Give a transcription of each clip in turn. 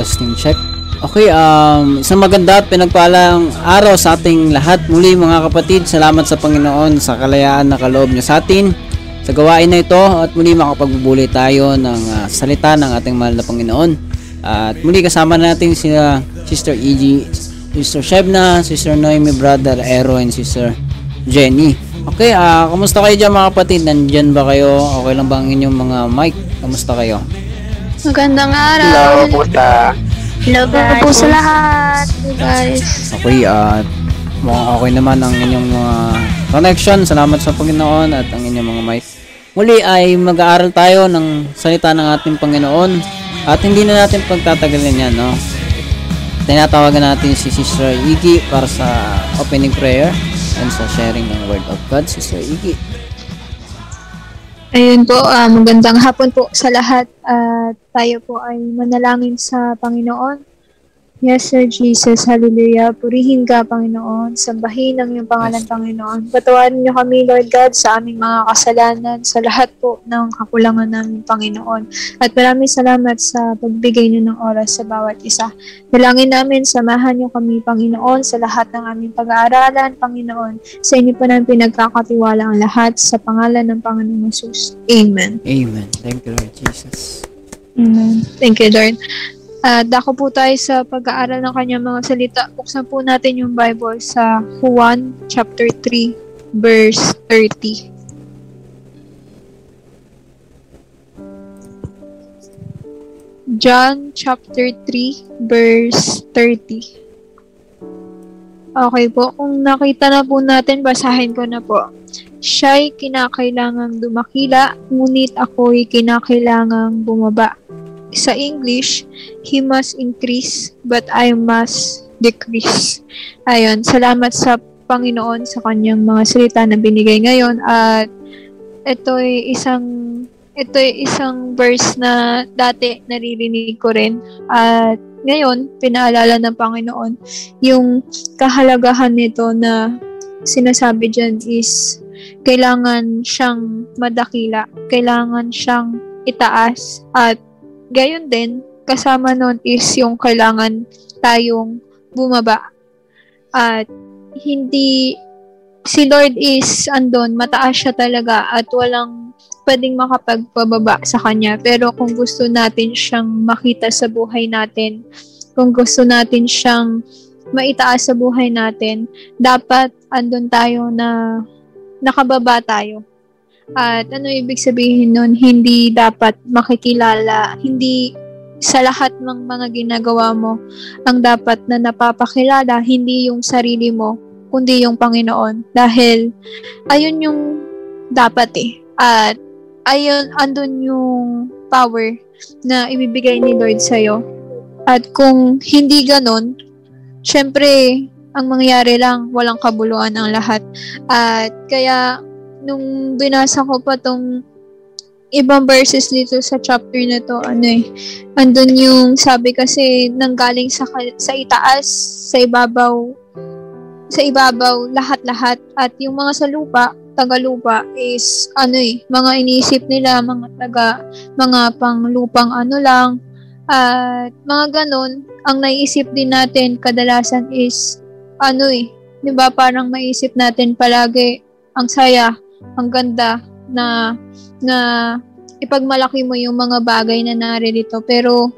testing check. Okay, um, isang maganda at pinagpalang araw sa ating lahat. Muli mga kapatid, salamat sa Panginoon sa kalayaan na kaloob niya sa atin. Sa gawain na ito at muli makapagbubuli tayo ng ah, salita ng ating mahal na Panginoon. At muli kasama natin si ah, Sister E.G., Sister Shebna, Sister Noemi, Brother Ero, and Sister Jenny. Okay, ah, kamusta kayo dyan mga kapatid? Nandyan ba kayo? Okay lang ba ang inyong mga mic? Kamusta kayo? Magandang araw. Hello po sa Hello guys. po sa lahat. Hello guys. Okay, at mukhang okay naman ang inyong mga connection. Salamat sa Panginoon at ang inyong mga mic. Muli ay mag-aaral tayo ng salita ng ating Panginoon at hindi na natin pagtatagalin yan, no? Tinatawagan natin si Sister Iggy para sa opening prayer and sa sharing ng Word of God. Sister Iggy. Ayun po, ah, magandang hapon po sa lahat. At tayo po ay manalangin sa Panginoon. Yes, Sir Jesus, hallelujah. Purihin ka, Panginoon. Sambahin ang iyong pangalan, Panginoon. Patawarin niyo kami, Lord God, sa aming mga kasalanan, sa lahat po ng kakulangan namin, Panginoon. At maraming salamat sa pagbigay niyo ng oras sa bawat isa. Dalangin namin, samahan niyo kami, Panginoon, sa lahat ng aming pag-aaralan, Panginoon. Sa inyo po namin pinagkakatiwala ang lahat sa pangalan ng Panginoong Jesus. Amen. Amen. Thank you, Lord Jesus. Amen. Thank you, Lord. At dako po tayo sa pag-aaral ng kanyang mga salita. Buksan po natin yung Bible sa Juan chapter 3 verse 30. John chapter 3 verse 30. Okay po, kung nakita na po natin, basahin ko na po. Siya'y kinakailangang dumakila, ngunit ako'y kinakailangang bumaba. Sa English, He must increase, but I must decrease. Ayun, salamat sa Panginoon sa kanyang mga salita na binigay ngayon at ito isang ito isang verse na dati naririnig ko rin at ngayon pinaalala ng Panginoon yung kahalagahan nito na sinasabi dyan is kailangan siyang madakila, kailangan siyang itaas at gayon din kasama nun is yung kailangan tayong bumaba. At hindi si Lord is andon, mataas siya talaga at walang pwedeng makapagpababa sa kanya. Pero kung gusto natin siyang makita sa buhay natin, kung gusto natin siyang maitaas sa buhay natin, dapat andun tayo na nakababa tayo. At ano ibig sabihin nun? Hindi dapat makikilala, hindi sa lahat ng mga ginagawa mo, ang dapat na napapakilala, hindi yung sarili mo, kundi yung Panginoon. Dahil, ayun yung dapat eh. At, ayun, andun yung power na ibibigay ni Lord sa'yo. At kung hindi ganon, syempre, ang mangyayari lang, walang kabuluhan ang lahat. At kaya, nung binasa ko pa tong ibang verses dito sa chapter na to, ano eh, andun yung sabi kasi nanggaling sa, sa itaas, sa ibabaw, sa ibabaw, lahat-lahat. At yung mga sa lupa, taga-lupa is, ano eh, mga iniisip nila, mga taga, mga pang-lupang ano lang, at mga ganon, ang naiisip din natin kadalasan is, ano eh, di ba parang maisip natin palagi, ang saya, ang ganda, na na ipagmalaki mo yung mga bagay na naririto. Pero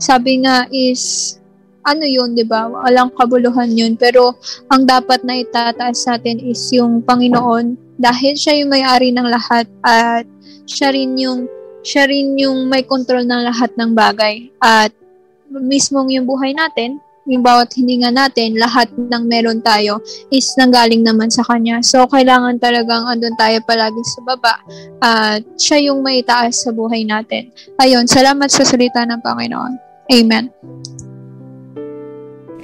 sabi nga is ano yun, 'di ba? Walang kabuluhan yun. Pero ang dapat na itataas natin is yung Panginoon dahil siya yung may-ari ng lahat at siya rin yung siya rin yung may control ng lahat ng bagay. At mismong yung buhay natin, yung bawat hininga natin, lahat ng meron tayo is nanggaling naman sa Kanya. So, kailangan talagang andun tayo palagi sa baba at siya yung may taas sa buhay natin. Ayun, salamat sa salita ng Panginoon. Amen.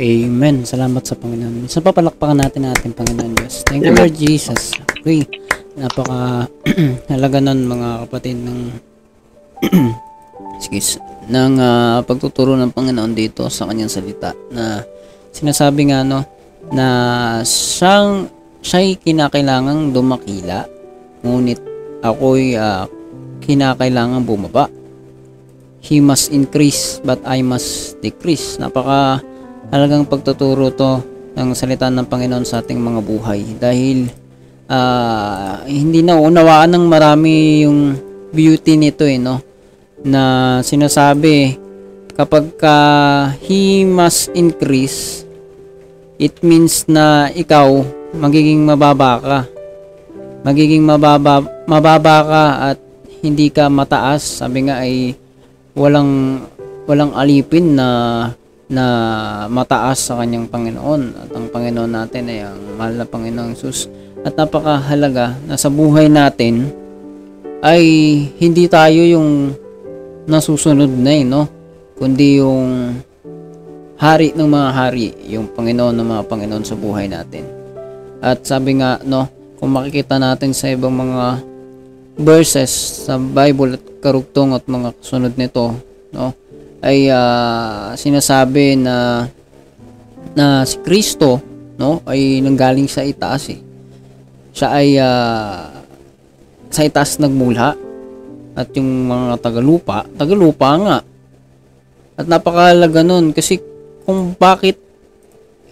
Amen. Salamat sa Panginoon. Sa papalakpakan natin ang ating Panginoon Diyos. Thank you, Lord Jesus. Okay. Napaka halaga nun mga kapatid ng excuse ng uh, pagtuturo ng Panginoon dito sa kanyang salita na sinasabi nga no na siyang siya'y kinakailangang dumakila ngunit ako'y uh, kinakailangang bumaba he must increase but I must decrease napaka halagang pagtuturo to ng salita ng Panginoon sa ating mga buhay dahil uh, hindi na unawaan ng marami yung beauty nito eh no? Na sinasabi kapag ka he must increase it means na ikaw magiging mababa ka. Magiging mababa mababa ka at hindi ka mataas. Sabi nga ay walang walang alipin na na mataas sa kanyang Panginoon. At ang Panginoon natin ay ang mahal na Panginoong Jesus at napakahalaga na sa buhay natin ay hindi tayo yung nasusunod na eh, no? Kundi yung hari ng mga hari, yung Panginoon ng mga Panginoon sa buhay natin. At sabi nga, no, kung makikita natin sa ibang mga verses sa Bible at karugtong at mga kasunod nito, no, ay uh, sinasabi na na si Kristo, no, ay nanggaling sa itaas eh. Siya ay uh, sa itaas nagmula at yung mga tagalupa, tagalupa nga. At napakahalaga nun kasi kung bakit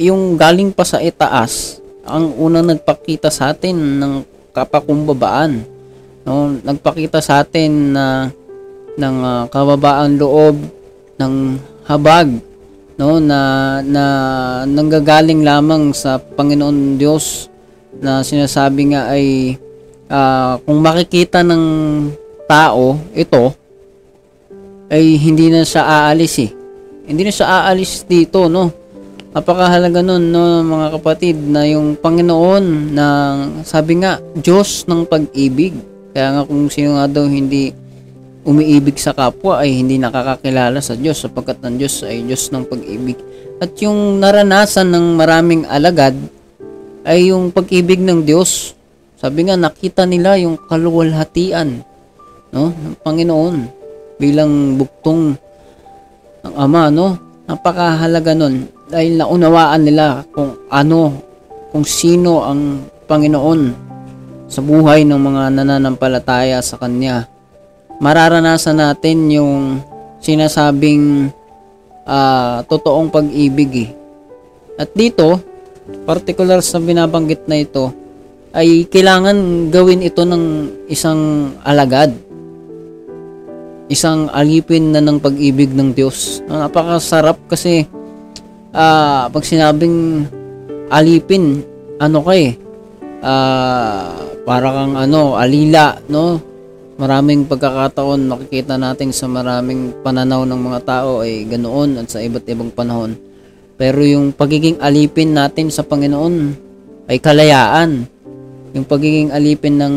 yung galing pa sa itaas, ang unang nagpakita sa atin ng kapakumbabaan. No, nagpakita sa atin na ng uh, kababaan loob ng habag no na na nanggagaling lamang sa Panginoon Diyos na sinasabi nga ay uh, kung makikita ng tao, ito, ay hindi na siya aalis eh. Hindi na siya aalis dito, no? Napakahalaga nun, no, mga kapatid, na yung Panginoon na sabi nga, Diyos ng pag-ibig. Kaya nga kung sino nga daw hindi umiibig sa kapwa ay hindi nakakakilala sa Diyos sapagkat ang Diyos ay Diyos ng pag-ibig. At yung naranasan ng maraming alagad ay yung pag-ibig ng Diyos. Sabi nga, nakita nila yung kaluwalhatian no ng Panginoon bilang buktong ng Ama no napakahalaga nun dahil naunawaan nila kung ano kung sino ang Panginoon sa buhay ng mga nananampalataya sa Kanya mararanasan natin yung sinasabing uh, totoong pag-ibig eh. At dito, particular sa binabanggit na ito, ay kailangan gawin ito ng isang alagad isang alipin na ng pag-ibig ng Diyos. Napakasarap kasi uh, pag sinabing alipin, ano ka eh, ah, para kang ano, alila, no? Maraming pagkakataon makikita natin sa maraming pananaw ng mga tao ay ganoon at sa iba't ibang panahon. Pero yung pagiging alipin natin sa Panginoon ay kalayaan. Yung pagiging alipin ng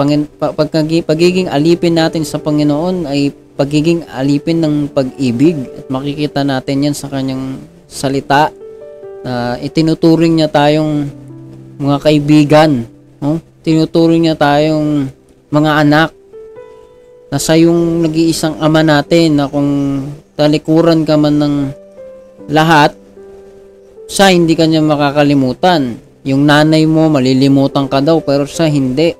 Pangin, pa- pagkagi- pagiging alipin natin sa Panginoon ay pagiging alipin ng pag-ibig at makikita natin yan sa kanyang salita na itinuturing niya tayong mga kaibigan, no? Tinuturing niya tayong mga anak na siya yung nag-iisang ama natin na kung talikuran ka man ng lahat, siya hindi kanya makakalimutan. Yung nanay mo, malilimutan ka daw, pero siya hindi.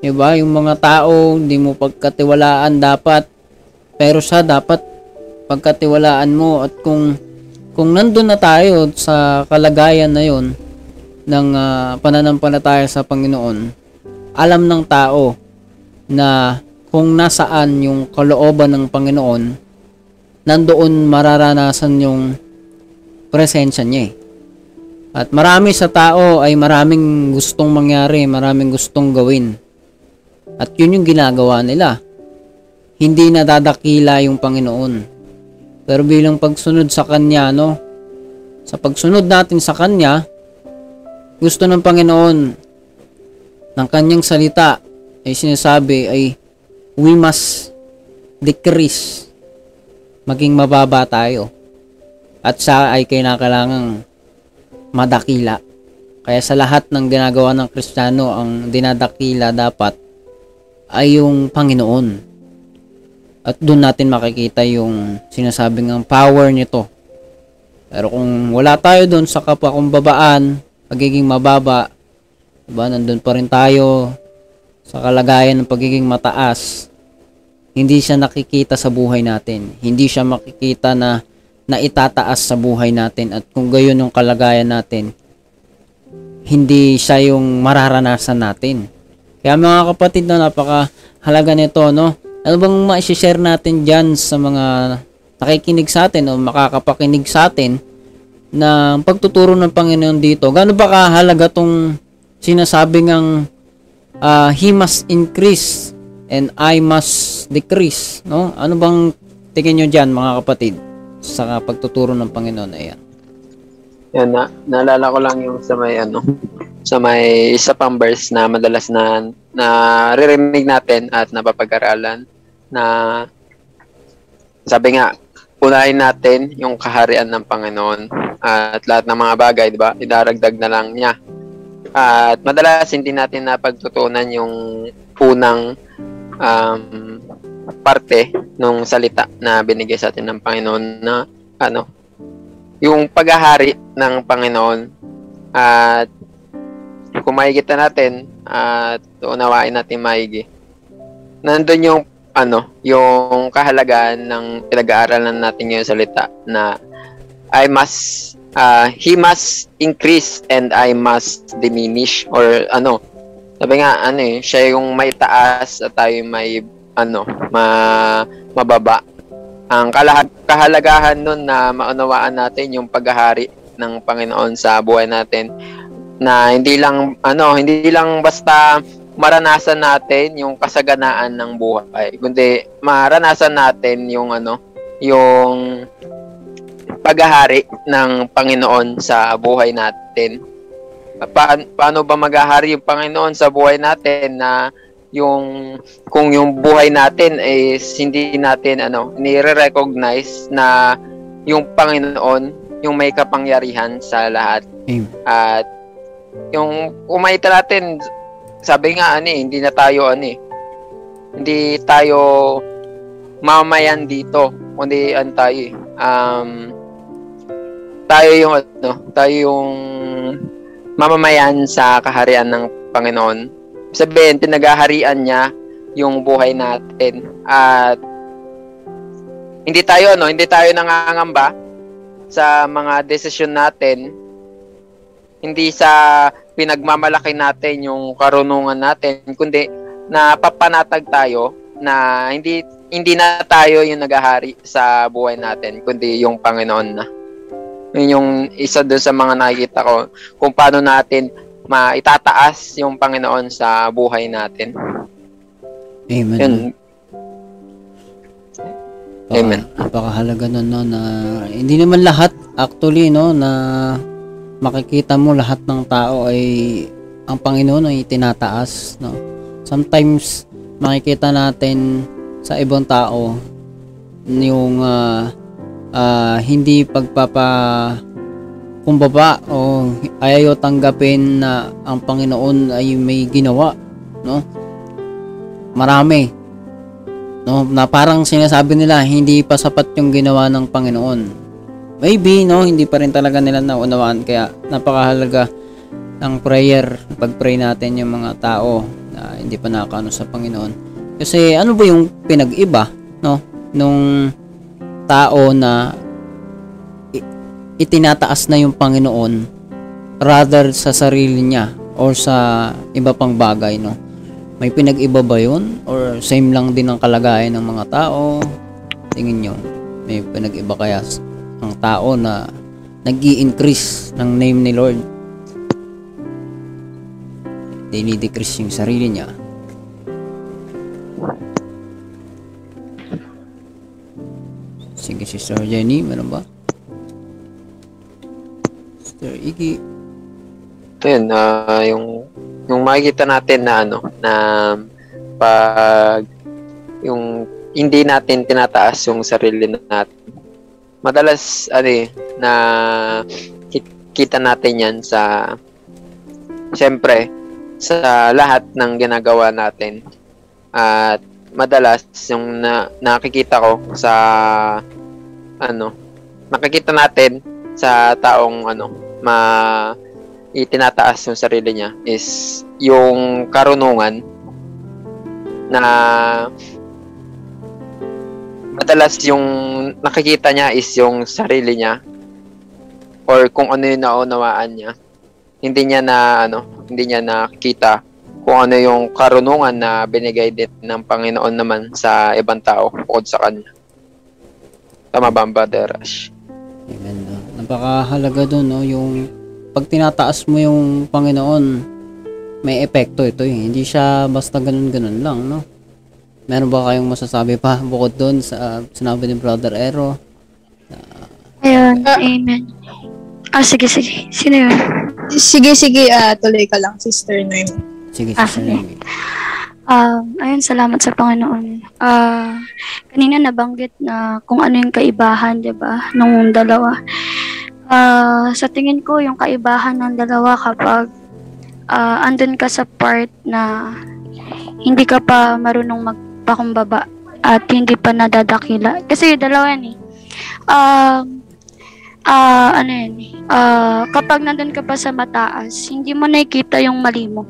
Diba? Yung mga tao, hindi mo pagkatiwalaan dapat. Pero siya dapat pagkatiwalaan mo. At kung, kung nandun na tayo sa kalagayan na yon ng ah, pananampalataya sa Panginoon, alam ng tao na kung nasaan yung kalooban ng Panginoon, nandoon mararanasan yung presensya niya eh. At marami sa tao ay maraming gustong mangyari, maraming gustong gawin. At yun yung ginagawa nila. Hindi nadadakila yung Panginoon. Pero bilang pagsunod sa Kanya, no? Sa pagsunod natin sa Kanya, gusto ng Panginoon ng Kanyang salita ay sinasabi ay we must decrease maging mababa tayo at siya ay kailangang madakila. Kaya sa lahat ng ginagawa ng Kristiyano, ang dinadakila dapat ay yung Panginoon. At doon natin makikita yung sinasabing ang power nito. Pero kung wala tayo doon sa kapakumbabaan, pagiging mababa, diba, nandun pa rin tayo sa kalagayan ng pagiging mataas, hindi siya nakikita sa buhay natin. Hindi siya makikita na na itataas sa buhay natin at kung gayon yung kalagayan natin, hindi siya yung mararanasan natin. Kaya mga kapatid na napaka halaga nito, no? Ano bang ma-share natin dyan sa mga nakikinig sa atin o makakapakinig sa atin na pagtuturo ng Panginoon dito? Gaano ba kahalaga tong sinasabi ng ah, He must increase and I must decrease, no? Ano bang tingin nyo dyan mga kapatid sa pagtuturo ng Panginoon? Ayan. Yan, na, naalala ko lang yung sa may ano, sa may isa pang verse na madalas na naririnig natin at napapag-aralan na sabi nga, unahin natin yung kaharian ng Panginoon at lahat ng mga bagay, di ba? Idaragdag na lang niya. At madalas hindi natin napagtutunan yung unang um, parte nung salita na binigay sa atin ng Panginoon na ano, yung paghahari ng Panginoon at kung makikita natin at unawain natin maigi nandun yung ano yung kahalagahan ng pinag-aaralan natin yung salita na I must uh, he must increase and I must diminish or ano. Sabi nga ano eh siya yung may taas at tayo may ano ma mababa. Ang kalahag, kahalagahan nun na maunawaan natin yung paghahari ng Panginoon sa buhay natin na hindi lang ano hindi lang basta maranasan natin yung kasaganaan ng buhay kundi maranasan natin yung ano yung paghahari ng Panginoon sa buhay natin. Pa- paano ba maghahari yung Panginoon sa buhay natin na yung kung yung buhay natin is hindi natin ano nire-recognize na yung Panginoon yung may kapangyarihan sa lahat Amen. at yung kumaita natin sabi nga ani hindi na tayo ani hindi tayo mamayan dito kundi an tayo eh. um tayo yung ano tayo yung mamamayan sa kaharian ng Panginoon sabihin, pinagaharian niya yung buhay natin. At hindi tayo, no, hindi tayo nangangamba sa mga desisyon natin. Hindi sa pinagmamalaki natin yung karunungan natin, kundi napapanatag tayo na hindi hindi na tayo yung nagahari sa buhay natin, kundi yung Panginoon na. Yun yung isa doon sa mga nakikita ko kung paano natin maitataas yung Panginoon sa buhay natin. Amen. Yun. Napaka- Amen. Napakahalaga nun, no, na hindi naman lahat actually, no, na makikita mo lahat ng tao ay ang Panginoon ay tinataas, no. Sometimes makikita natin sa ibang tao yung ah, ah, hindi pagpapa kumbaba o ayaw tanggapin na ang Panginoon ay may ginawa, no? Marami, no? Na parang sinasabi nila hindi pa sapat yung ginawa ng Panginoon. Maybe no? Hindi pa rin talaga nila naunawaan kaya napakahalaga ng prayer pag-pray natin yung mga tao na hindi pa nakakaano sa Panginoon. Kasi ano ba yung pinag-iba no? Nung tao na itinataas na yung Panginoon rather sa sarili niya or sa iba pang bagay no may pinag-iba ba yun? Or same lang din ang kalagayan ng mga tao? Tingin nyo, may pinag-iba kaya ang tao na nag increase ng name ni Lord? Dinidecrease yung sarili niya. Sige, Sister Jenny, meron ba? Sister Iggy, Ito yun, ah, yung, yung makikita natin na ano, na pag yung hindi natin tinataas yung sarili natin. Madalas, ano eh, na ki- kita natin yan sa, syempre, sa lahat ng ginagawa natin. At madalas, yung na, nakikita ko sa, ano, nakikita natin sa taong, ano, ma, itinataas yung sarili niya is yung karunungan na madalas yung nakikita niya is yung sarili niya or kung ano yung naunawaan niya hindi niya na ano hindi niya nakikita kung ano yung karunungan na binigay din ng Panginoon naman sa ibang tao bukod sa kanya tama ba Brother Rash? Amen. No? Napakahalaga doon, no? Yung pag tinataas mo yung Panginoon, may epekto ito eh. Hindi siya basta ganun-ganun lang, no? Meron ba kayong masasabi pa bukod doon sa sinabi ni Brother Ero? Ayun, amen. Ah, sige, sige. Sino yun? Sige, sige, ah, tuloy ka lang, Sister Noemi. Sige, Ah, Sister sige. Amy. Um, ayun, salamat sa Panginoon. Ah, kanina nabanggit na kung ano yung kaibahan, 'di ba, nung dalawa. Ah, sa tingin ko yung kaibahan ng dalawa kapag ah, andun ka sa part na hindi ka pa marunong magpakumbaba at hindi pa nadadakila. Kasi dalawa yan eh. Um, ah, ano yan eh. Ah, kapag nandun ka pa sa mataas, hindi mo nakikita yung mali mo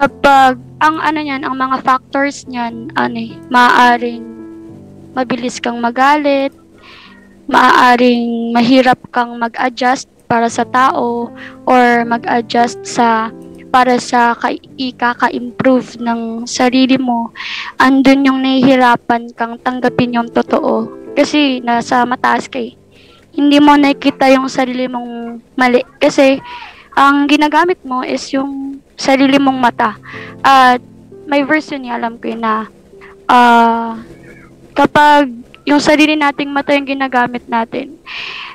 kapag ang ano niyan, ang mga factors niyan, ano eh, maaaring mabilis kang magalit, maaaring mahirap kang mag-adjust para sa tao or mag-adjust sa para sa ka- ikaka-improve ng sarili mo, andun yung nahihirapan kang tanggapin yung totoo. Kasi nasa mataas ka eh. Hindi mo nakikita yung sarili mong mali. Kasi ang ginagamit mo is yung sarili mong mata. At may yun, eh, alam ko yun na ah, kapag yung sarili nating mata yung ginagamit natin,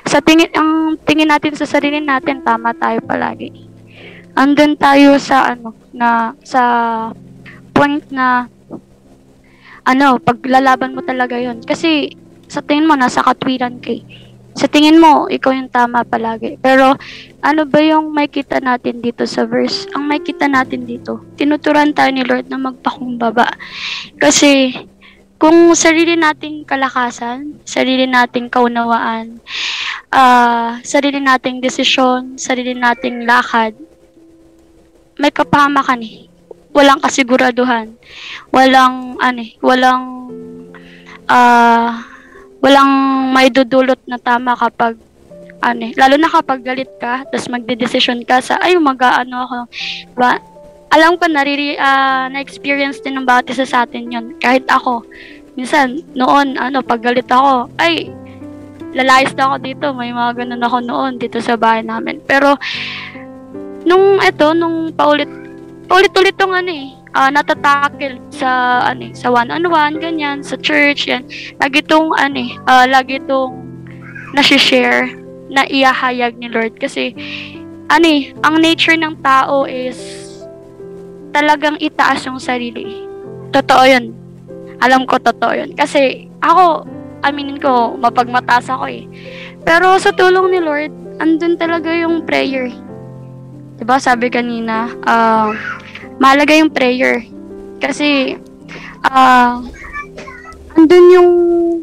sa tingin, ang tingin natin sa sarili natin, tama tayo palagi. Andun tayo sa ano, na, sa point na, ano, paglalaban mo talaga yon Kasi, sa tingin mo, nasa katwiran kay. Sa tingin mo, ikaw yung tama palagi. Pero, ano ba yung makita natin dito sa verse? Ang makita natin dito, tinuturan tayo ni Lord na magpakumbaba. Kasi, kung sarili nating kalakasan, sarili nating kaunawaan, ah sarili nating desisyon, sarili nating lakad, may kapahamakan eh. Walang kasiguraduhan. Walang, ano eh, walang, ah, walang may dudulot na tama kapag ano eh, lalo na kapag galit ka, tapos magde-decision ka sa, ay, mag-ano ako, ba, alam ko, nariri, ah, na-experience din ng bawat isa sa atin yun. Kahit ako, minsan, noon, ano, pag galit ako, ay, lalayas na ako dito, may mga ganun ako noon dito sa bahay namin. Pero, nung eto, nung paulit, paulit-ulit tong ano eh, ah, natatakil sa, ano eh, sa one-on-one, ganyan, sa church, yan. Lagi tong, ano ah, lagi tong nasi-share na iahayag ni Lord. Kasi, ano eh, ang nature ng tao is talagang itaas yung sarili. Totoo yun. Alam ko totoo yun. Kasi, ako, aminin ko, mapagmataas ako eh. Pero sa tulong ni Lord, andun talaga yung prayer. 'Di ba sabi kanina, ah, mahalaga yung prayer. Kasi, ah, andun yung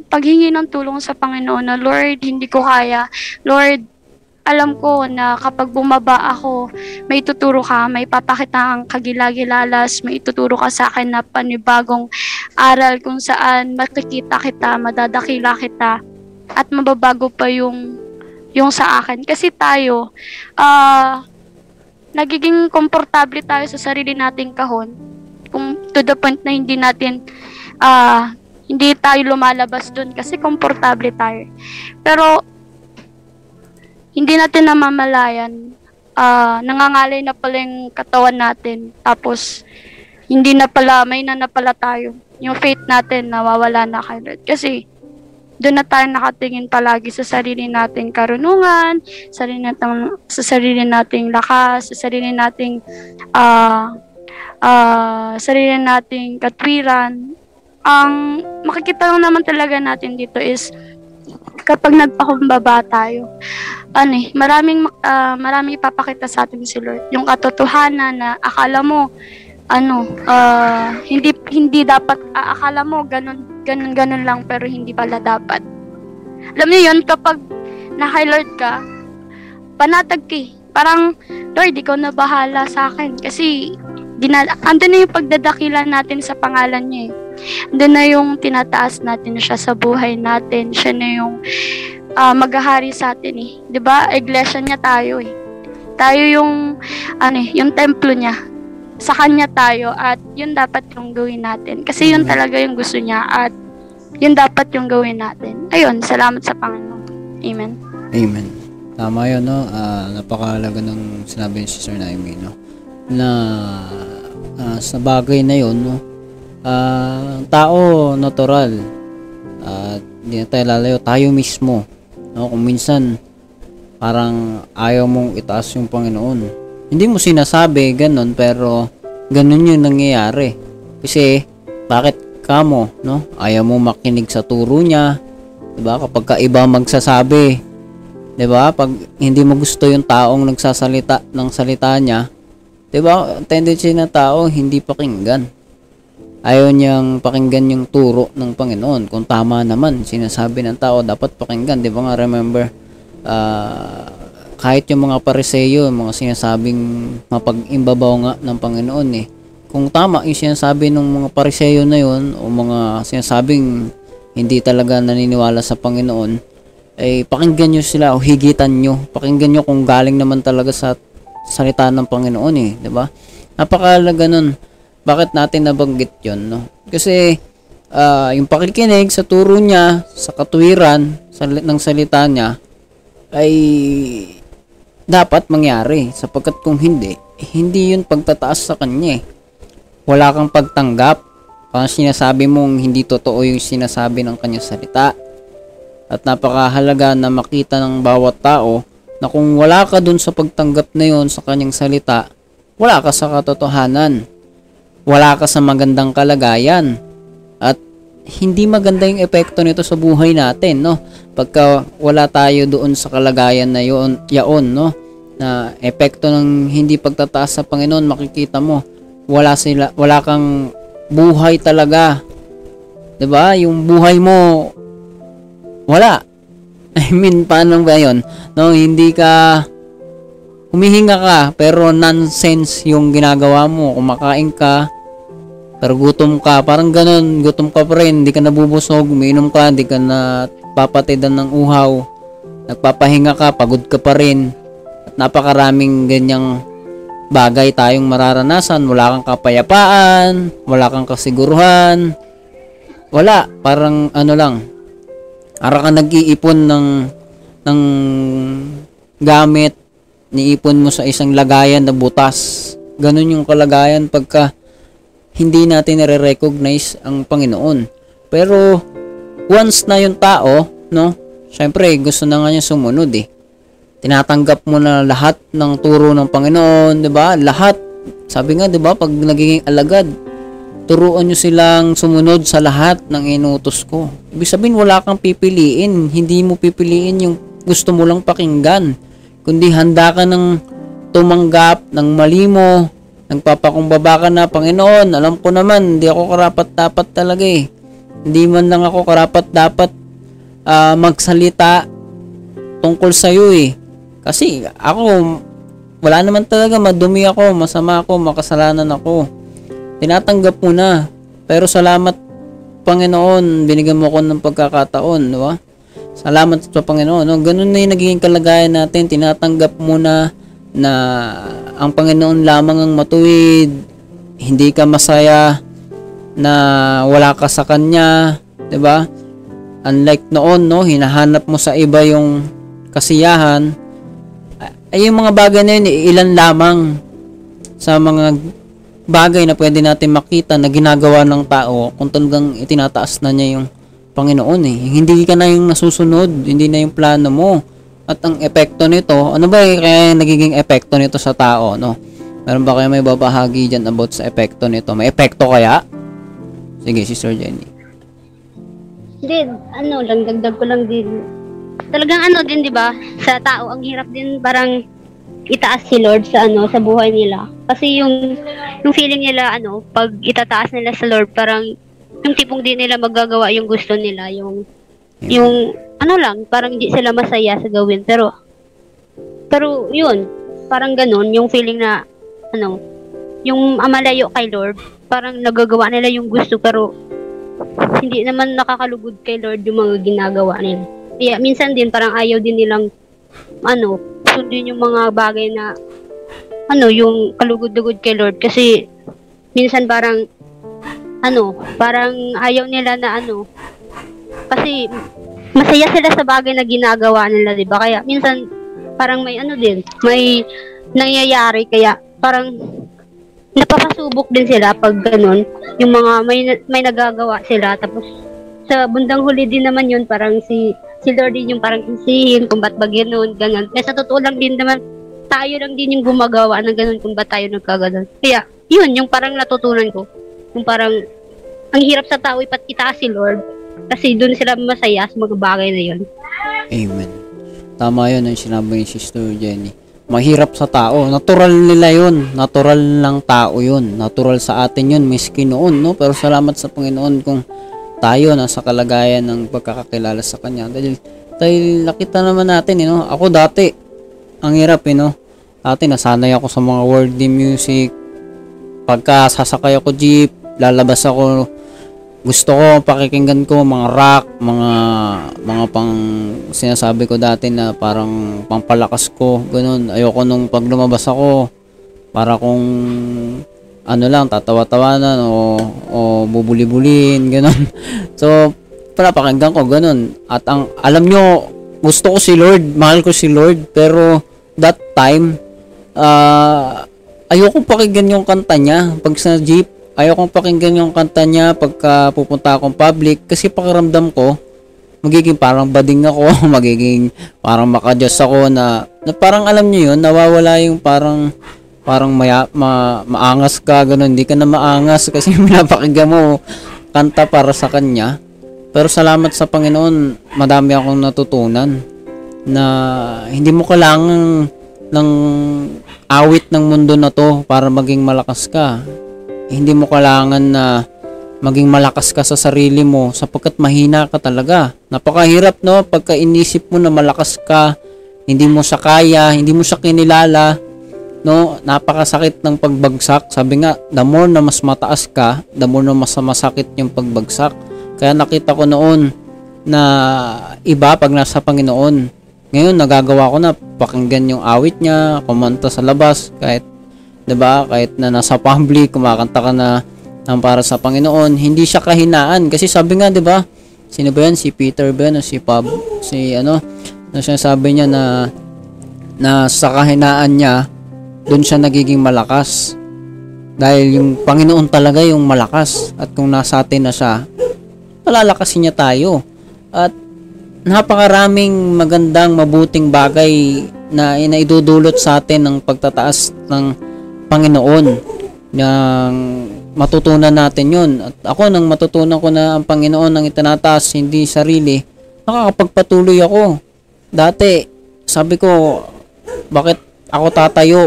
paghingi ng tulong sa Panginoon na, Lord, hindi ko kaya. Lord, alam ko na kapag bumaba ako, may tuturo ka, may papakita kang kagilagilalas, may ituturo ka sa akin na panibagong aral kung saan makikita kita, madadakila kita, at mababago pa yung yung sa akin. Kasi tayo, ah, nagiging komportable tayo sa sarili nating kahon. Kung to the point na hindi natin, ah, hindi tayo lumalabas dun kasi komportable tayo. Pero, hindi natin namamalayan, ah, nangangalay na pala yung katawan natin. Tapos, hindi na pala, may na pala tayo. Yung faith natin, nawawala na Lord. Kasi, doon na tayo nakatingin palagi sa sarili nating karunungan, sarili nating, sa sarili nating lakas, sa sarili nating ah ah, sarili nating katwiran. Ang makikita lang naman talaga natin dito is kapag nagpakumbaba tayo, ano eh, maraming ah, maraming ipapakita sa atin si Lord. Yung katotohanan na akala mo ano, ah, hindi hindi dapat ah, akala mo ganun ganun ganun lang pero hindi pala dapat. Alam niyo 'yun kapag na-high Lord ka, panatag ka eh. Parang Lord, ikaw na bahala sa akin kasi dina, andun na yung pagdadakila natin sa pangalan niya eh. Andun na yung tinataas natin siya sa buhay natin. Siya na yung ah, maghahari sa atin eh. 'Di ba? Iglesia niya tayo eh. Tayo yung ano eh, yung templo niya sa kanya tayo at yun dapat yung gawin natin. Kasi yun talaga yung gusto niya at yun dapat yung gawin natin. Ayun, salamat sa Panginoon. Amen. Amen. Tama yun, no? Ah, napakahalaga ng sinabi ni Sister Naomi, no? Na ah, sa bagay na yun, no? Ang tao, natural. At hindi na tayo lalayo. Tayo mismo. No? Kung minsan, parang ayaw mong itaas yung Panginoon. Hindi mo sinasabi ganun, pero ganun yung nangyayari. Kasi, bakit kamo, no? Ayaw mo makinig sa turo niya. 'Di ba? Kapag ka iba magsasabi, 'di ba? Pag hindi mo gusto yung taong nagsasalita ng salita niya, 'di ba? Tendency ng tao hindi pakinggan. Ayaw niyang pakinggan yung turo ng Panginoon. Kung tama naman, sinasabi ng tao, dapat pakinggan. 'Di ba nga remember ah, kahit yung mga pariseyo, yung mga sinasabing mapag-imbabaw nga ng Panginoon eh. Kung tama yung sinasabi ng mga pariseyo na yun, o mga sinasabing hindi talaga naniniwala sa Panginoon, ay pakinggan nyo sila o higitan nyo. Pakinggan nyo kung galing naman talaga sa salita ng Panginoon eh, di ba? Napakalaga nun. Bakit natin nabanggit yon no? Kasi ah, yung pakikinig sa turo niya, sa katuwiran sa, ng salita niya, ay dapat mangyari sapagkat kung hindi, eh, hindi yun pagtataas sa kanya eh. Wala kang pagtanggap. Parang sinasabi mong hindi totoo yung sinasabi ng kanyang salita. At napakahalaga na makita ng bawat tao na kung wala ka dun sa pagtanggap na yun sa kanyang salita, wala ka sa katotohanan. Wala ka sa magandang kalagayan. Hindi maganda yung epekto nito sa buhay natin, no? Pagka wala tayo doon sa kalagayan na yun, yaon, no? Na epekto ng hindi pagtataas sa Panginoon, makikita mo, wala sila, wala kang buhay talaga. 'Di ba? Yung buhay mo wala. I mean, paano ba 'yon? No, hindi ka humihinga ka pero nonsense yung ginagawa mo. Kumakain ka, pero gutom ka, parang ganun, gutom ka pa rin, hindi ka nabubusog, umiinom ka, hindi ka na papatidan ng uhaw, nagpapahinga ka, pagod ka pa rin, at napakaraming ganyang bagay tayong mararanasan, wala kang kapayapaan, wala kang kasiguruhan, wala, parang ano lang, para ka nag-iipon ng, ng gamit, niipon mo sa isang lagayan na butas. Ganun yung kalagayan pagka hindi natin nare-recognize ang Panginoon. Pero once na yung tao, no? Syempre, gusto na nga niya sumunod eh. Tinatanggap mo na lahat ng turo ng Panginoon, 'di ba? Lahat. Sabi nga, 'di ba, pag nagiging alagad, turuan nyo silang sumunod sa lahat ng inutos ko. Ibig sabihin, wala kang pipiliin. Hindi mo pipiliin yung gusto mo lang pakinggan. Kundi handa ka ng tumanggap ng mali mo. Nagpapakumbaba ka na, Panginoon, alam ko naman, hindi ako karapat-dapat talaga eh. Hindi man lang ako karapat-dapat ah, magsalita tungkol sa iyo eh. Kasi ako, wala naman talaga, madumi ako, masama ako, makasalanan ako tinatanggap mo na. Pero salamat Panginoon, binigyan mo ko ng pagkakataon, di ba? Salamat sa Panginoon. No? Ganun na yung nagiging kalagayan natin. Tinatanggap mo na na ang Panginoon lamang ang matuwid. Hindi ka masaya na wala ka sa Kanya, di ba? Unlike noon, no, hinahanap mo sa iba yung kasiyahan. Ay, yung mga bagay na yun, ilan lamang sa mga bagay na pwede natin makita na ginagawa ng tao kung talagang itinataas na niya yung Panginoon eh. Hindi ka na yung nasusunod, hindi na yung plano mo. At ang epekto nito, ano ba eh, kaya nagiging epekto nito sa tao, no? Meron ba kayo may babahagi dyan about sa epekto nito? May epekto kaya? Sige, Sister Jenny. Hindi, ano lang, dagdag ko lang din. Talagang ano din, di ba? Sa tao, ang hirap din parang itaas si Lord sa ano sa buhay nila. Kasi yung yung feeling nila ano, pag itataas nila sa Lord, parang yung tipong di nila magagawa yung gusto nila, yung yung ano lang, parang di sila masaya sa gawin. Pero pero yun, parang ganun, yung feeling na ano, yung amalayo kay Lord, parang nagagawa nila yung gusto pero hindi naman nakakalugod kay Lord yung mga ginagawa nila. Kaya minsan din parang ayaw din nilang ano, sundin yung mga bagay na ano, yung kalugod-lugod kay Lord kasi minsan parang ano, parang ayaw nila na ano kasi masaya sila sa bagay na ginagawa nila, 'di ba? Kaya minsan parang may ano din, may nangyayari kaya parang napapasubok din sila pag ganun. Yung mga may may nagagawa sila tapos sa bundang huli din naman yun parang si si Lord din yung parang isihin kung ba't ba ganun, ganun. Kaya sa totoo lang din naman, tayo lang din yung gumagawa ng ganun kung ba't tayo nagkaganon. Kaya, yun, yung parang natutunan ko. Yung parang, ang hirap sa tao ipat itaas si Lord. Kasi doon sila masaya sa mga bagay na yun. Amen. Tama yun ang sinabi ni Sister Jenny. Mahirap sa tao. Natural nila yun. Natural lang tao yun. Natural sa atin yun, miski noon, no? Pero salamat sa Panginoon kung tayo nasa kalagayan ng pagkakakilala sa Kanya. Dahil, dahil nakita naman natin, you know, ako dati, ang hirap, you know, dati nasanay ako sa mga worldly music. Pagka sasakay ako jeep, lalabas ako, gusto ko pakikinggan ko mga rock, mga mga pang sinasabi ko dati na parang pampalakas ko, ganun. Ayoko nung pag lumabas ako, para kung ano lang, tatawa-tawanan o, o bubuli-bulin, ganun. So, para pakinggan ko, ganun. At ang, alam nyo, gusto ko si Lord, mahal ko si Lord, pero that time, uh, ayoko pakinggan yung kanta niya pag sa jeep. Ayoko pakinggan yung kanta niya pagka pupunta akong public kasi pakiramdam ko, magiging parang bading ako, magiging parang makadjust ako na, na parang alam niyo yun, nawawala yung parang parang maya, ma, maangas ka, ganun. Hindi ka na maangas kasi pinapakinggan mo kanta para sa kanya. Pero salamat sa Panginoon, madami akong natutunan na hindi mo kailangan ng awit ng mundo na to para maging malakas ka. Hindi mo kailangan na maging malakas ka sa sarili mo sapagkat mahina ka talaga. Napakahirap no pagka inisip mo na malakas ka, hindi mo siya kaya, hindi mo siya kinilala, no, napakasakit ng pagbagsak. Sabi nga, the more na mas mataas ka, the more na mas masakit yung pagbagsak. Kaya nakita ko noon na iba pag nasa Panginoon. Ngayon nagagawa ko na pakinggan yung awit niya, kumanta sa labas kahit 'di ba? Kahit na nasa public, kumakanta ka na ng para sa Panginoon, hindi siya kahinaan kasi sabi nga 'di ba? Sino ba yan? Si Peter ba yan? O si Pab? Si ano? Na siya sabi niya na na sa kahinaan niya, doon siya nagiging malakas. Dahil yung Panginoon talaga yung malakas at kung nasa atin na siya, palalakasin niya tayo. At napakaraming magandang mabuting bagay na inaidudulot sa atin ng pagtataas ng Panginoon ng matutunan natin yun. At ako nang matutunan ko na ang Panginoon ang itinataas hindi sarili nakakapagpatuloy ako. Dati sabi ko bakit ako tatayo?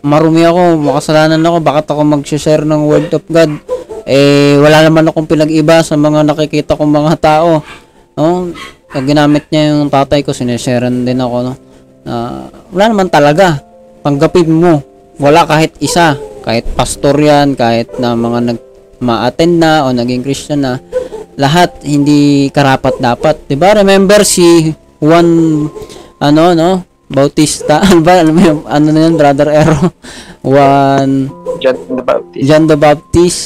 Marumi ako makasalanan ako bakit ako mag-share ng word of God? Eh wala naman akong pinag-iba sa mga nakikita kong mga tao. No? Pag ginamit niya yung tatay ko sinesharean din ako no? Na wala naman talaga. Tanggapin mo wala kahit isa kahit pastor yan kahit na mga nag ma-attend na o naging Christian na lahat hindi karapat dapat. 'di ba? Remember si Juan ano no? Bautista. Ano ba? Alam mo yung, ano na yun brother Ero? Juan John the Baptist. John the Baptist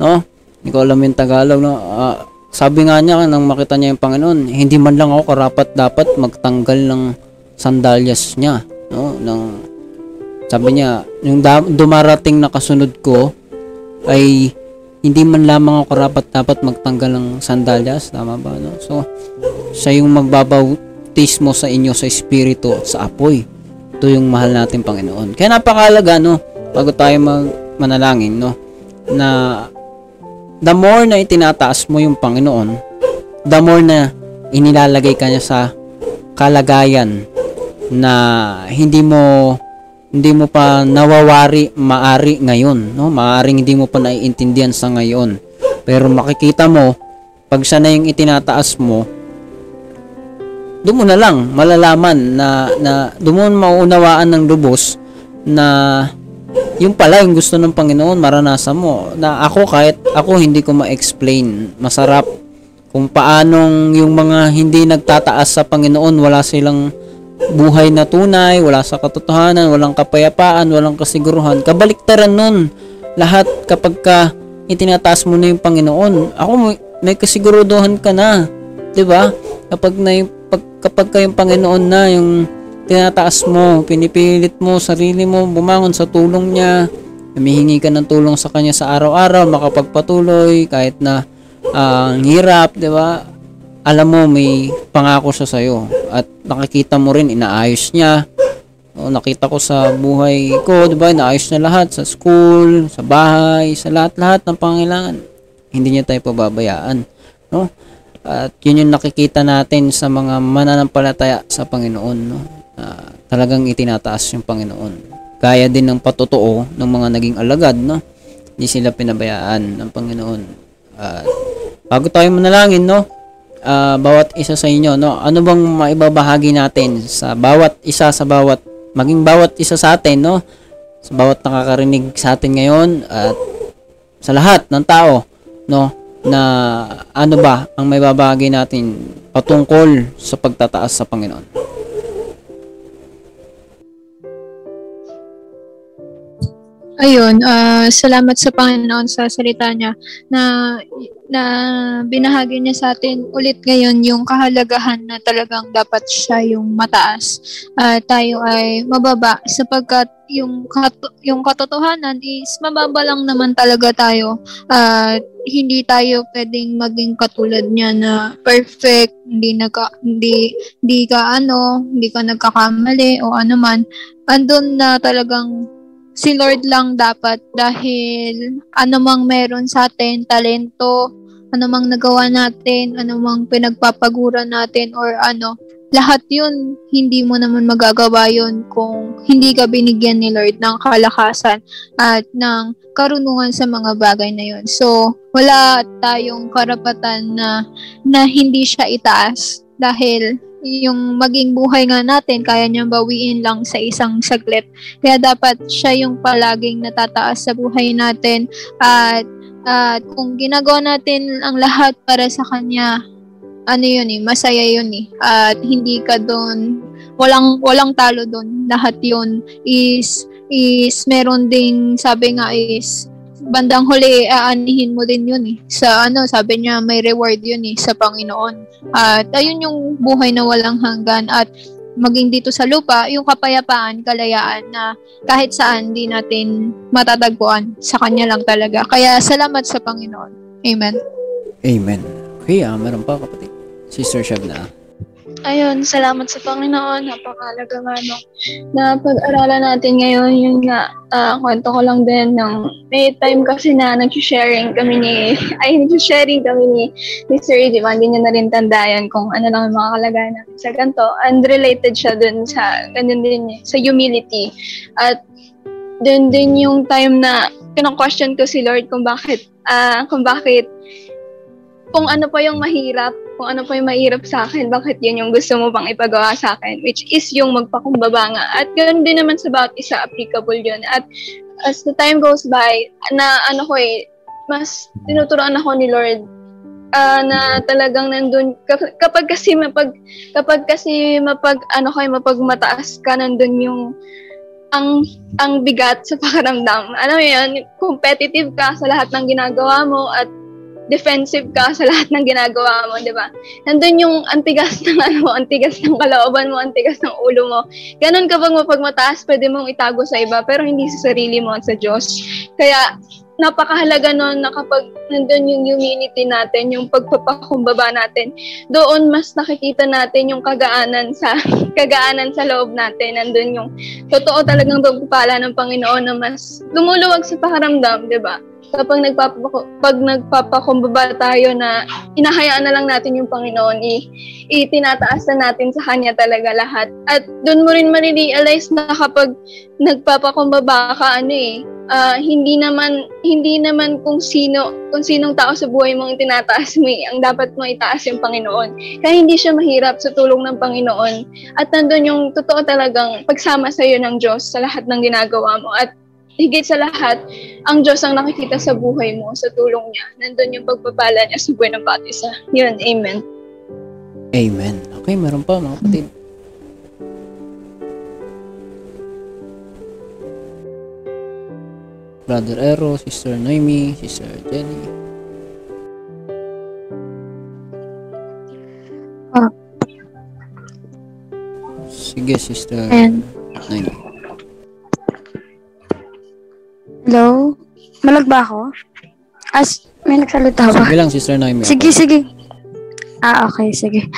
no? Hindi ko alam yung Tagalog no? Ah, sabi nga niya nang makita niya yung Panginoon hindi man lang ako karapat dapat magtanggal ng sandalyas niya no? Ng sabi niya yung dumarating na kasunod ko ay hindi man lamang ako karapat dapat magtanggal ng sandalyas tama ba no? So siya yung magbabautismo sa inyo sa espiritu sa apoy. Ito yung mahal natin Panginoon. Kaya napakalaga no? Bago tayo mag manalangin no? Na the more na itinataas mo yung Panginoon the more na inilalagay ka niya sa kalagayan na hindi mo hindi mo pa nawawari maari ngayon no? Maaring hindi mo pa naiintindihan sa ngayon. Pero makikita mo pag siya na yung itinataas mo doon mo na lang malalaman na na doon mo mauunawaan ng lubos na yung pala yung gusto ng Panginoon maranasan mo. Na ako kahit ako hindi ko ma-explain masarap kung paanong yung mga hindi nagtataas sa Panginoon wala silang buhay na tunay, wala sa katotohanan, walang kapayapaan, walang kasiguruhan. Kabaliktaran nun. Lahat kapag ka itinataas mo na yung Panginoon, ako may, may kasiguruduhan ka na. 'Di ba? Kapag na yung, pag, kapag ka yung Panginoon na yung tinataas mo, pinipilit mo sarili mo bumangon sa tulong niya, humihingi ka ng tulong sa kanya sa araw-araw, makapagpatuloy kahit na ang hirap, 'di ba? Alam mo may pangako siya sa iyo at nakikita mo rin inaayos niya. O, nakita ko sa buhay ko, 'di ba? Inaayos niya lahat sa school, sa bahay, sa lahat-lahat ng pangailangan. Hindi niya tayo pababayaan, no? At yun yung nakikita natin sa mga mananampalataya sa Panginoon, no? Na talagang itinataas yung Panginoon. Gaya din ng patotoo ng mga naging alagad, no? Hindi sila pinabayaan ng Panginoon. At bago tayo manalangin, no? Ah, bawat isa sa inyo, no? Ano bang maibabahagi natin sa bawat isa sa bawat maging bawat isa sa atin, no? Sa bawat nakakarinig sa atin ngayon at sa lahat ng tao, no? Na ano ba ang maibabahagi natin patungkol sa pagtataas sa Panginoon? Ayun, ah, salamat sa Panginoon sa salita niya na na binahagi niya sa atin ulit ngayon yung kahalagahan na talagang dapat siya yung mataas. At tayo ay mababa sapagkat yung kat- yung katotohanan is mababa lang naman talaga tayo. At hindi tayo pwedeng maging katulad niya na perfect hindi nagka hindi hindi ka ano hindi ka nagkakamali o ano man andun na talagang si Lord lang dapat dahil anumang meron sa atin, talento, anumang nagawa natin, anumang pinagpapagura natin or ano, lahat yun, hindi mo naman magagawa yun kung hindi ka binigyan ni Lord ng kalakasan at ng karunungan sa mga bagay na yun. So, wala tayong karapatan na, na hindi siya itaas dahil yung maging buhay nga natin, kaya niyang bawiin lang sa isang saglit. Kaya dapat siya yung palaging natataas sa buhay natin at at kung ginagawa natin ang lahat para sa kanya, ano yun eh, masaya yun eh. At hindi ka doon, walang, walang talo doon. Lahat yun is, is meron ding, sabi nga is, bandang huli, aanihin mo din yun eh. Sa ano, sabi niya, may reward yun eh, sa Panginoon. At ayun yung buhay na walang hanggan. At maging dito sa lupa, yung kapayapaan, kalayaan na kahit saan di natin matatagpuan sa Kanya lang talaga. Kaya salamat sa Panginoon. Amen. Amen. Okay, ah, meron pa kapatid. Sister Shabna. Ayun, salamat sa Panginoon. Napakalaga nga no. Na pag-aralan natin ngayon, yun nga, ah, kwento ko lang din ng may time kasi na nag-sharing kami ni, ay nag-sharing kami ni, ni Sir di ba? Hindi niya na rin tandayan kung ano lang ang mga kalagayan natin sa ganito. And related siya dun sa, ganun din sa humility. At dun din yung time na kinong-question ko si Lord kung bakit, ah, kung bakit kung ano pa yung mahirap, kung ano pa yung mahirap sa akin, bakit yun yung gusto mo bang ipagawa sa akin, which is yung magpakumbaba nga. At ganoon din naman sa bawat isa, applicable yun. At as the time goes by, na ano ko eh, mas tinuturoan ako ni Lord ah, na talagang nandun kap- kapag kasi mapag kapag kasi mapag ano kay mapagmataas ka nandun yung ang ang bigat sa pakiramdam. Ano yun, competitive ka sa lahat ng ginagawa mo at defensive ka sa lahat ng ginagawa mo, di ba? Nandun yung antigas ng ano, antigas ng kalooban mo, antigas ng ulo mo. Ganon kapag mapagmataas, pwede mong itago sa iba, pero hindi sa sarili mo at sa Diyos. Kaya, napakahalaga nun na kapag nandun yung humility natin, yung pagpapakumbaba natin, doon mas nakikita natin yung kagaanan sa kagaanan sa loob natin. Nandun yung totoo talagang pagpapala ng Panginoon na mas lumuluwag sa pakaramdam, di ba? Kapag nagpapako, pag nagpapakumbaba tayo na inahayaan na lang natin yung Panginoon, i, itinataas na natin sa Kanya talaga lahat. At doon mo rin marirealize na kapag nagpapakumbaba ka, ano eh, ah, hindi naman hindi naman kung sino kung sinong tao sa buhay mong tinataas mo eh, ang dapat mo itaas yung Panginoon. Kaya hindi siya mahirap sa tulong ng Panginoon. At nandun yung totoo talagang pagsama sa iyo ng Diyos sa lahat ng ginagawa mo. At higit sa lahat, ang Diyos ang nakikita sa buhay mo, sa tulong niya. Nandun yung pagpapala niya sa buhay ng bawat isa. Yun, amen. Amen. Okay, meron pa mga kapatid. Brother Ero, Sister Noemi, Sister Jenny. Ah. Sige, Sister And, Noemi. Hello? Malag ba ako? As, may nagsalita ba? Sige lang, Sister Noemi. Sige, sige. Ah, okay, sige.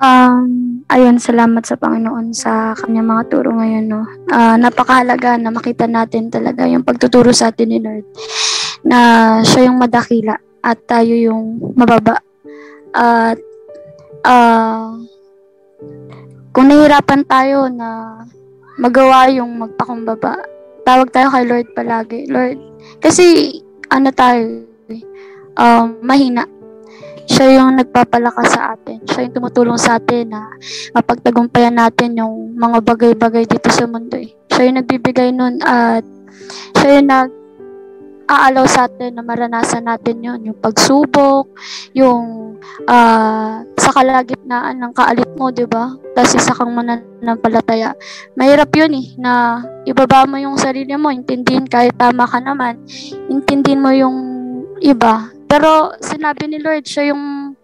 Um, ayun, salamat sa Panginoon sa kanyang mga turo ngayon, no. Ah, napakahalaga na makita natin talaga yung pagtuturo sa atin ni Lord na siya yung madakila at tayo yung mababa. At ah kung nahihirapan tayo na magawa yung magpakumbaba, tawag tayo kay Lord palagi. Lord, kasi ano tayo, eh, um, mahina siya yung nagpapalakas sa atin. Siya yung tumutulong sa atin na mapagtagumpayan natin yung mga bagay-bagay dito sa mundo. Eh. Siya yung nagbibigay nun at siya yung nag aalaw sa atin na maranasan natin yun. Yung pagsubok, yung ah, sa kalagitnaan ng kaalit mo, di ba? Tapos isa kang mananampalataya. Mahirap yun eh, na ibaba mo yung sarili mo, intindihin kahit tama ka naman, intindihin mo yung iba, pero sinabi ni Lord, siya yung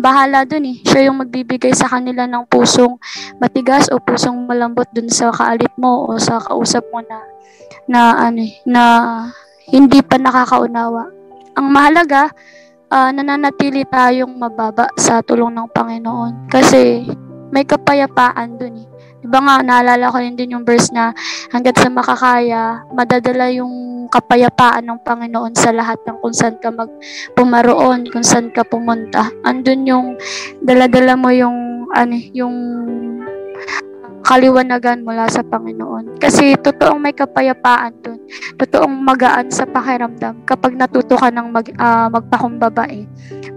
bahala dun eh. Siya yung magbibigay sa kanila ng pusong matigas o pusong malambot dun sa kaalit mo o sa kausap mo na na ano eh, na hindi pa nakakaunawa. Ang mahalaga, ah, nananatili tayong mababa sa tulong ng Panginoon. Kasi may kapayapaan dun eh. Diba nga, naalala ko yun din yung verse na hanggat sa makakaya, madadala yung kapayapaan ng Panginoon sa lahat ng kung saan ka mag pumaroon, kung saan ka pumunta. Andun yung daladala mo yung ano, yung kaliwanagan mula sa Panginoon. Kasi totoong may kapayapaan dun. Totoong magaan sa pakiramdam kapag natuto ka ng mag, ah, magpakumbaba eh.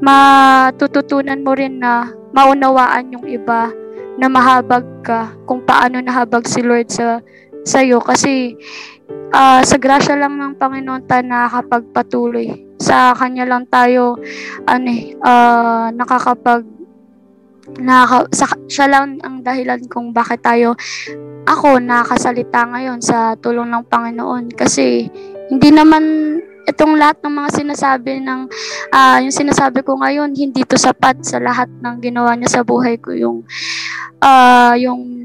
Matututunan mo rin na maunawaan yung iba na mahabag ka kung paano nahabag si Lord sa sa'yo kasi ah, sa grasya lang ng Panginoon tayo nakakapagpatuloy. Sa Kanya lang tayo ano ah, nakakapag nakaka, sa, siya lang ang dahilan kung bakit tayo ako nakasalita ngayon sa tulong ng Panginoon kasi hindi naman itong lahat ng mga sinasabi ng ah, yung sinasabi ko ngayon hindi to sapat sa lahat ng ginawa niya sa buhay ko yung ah, yung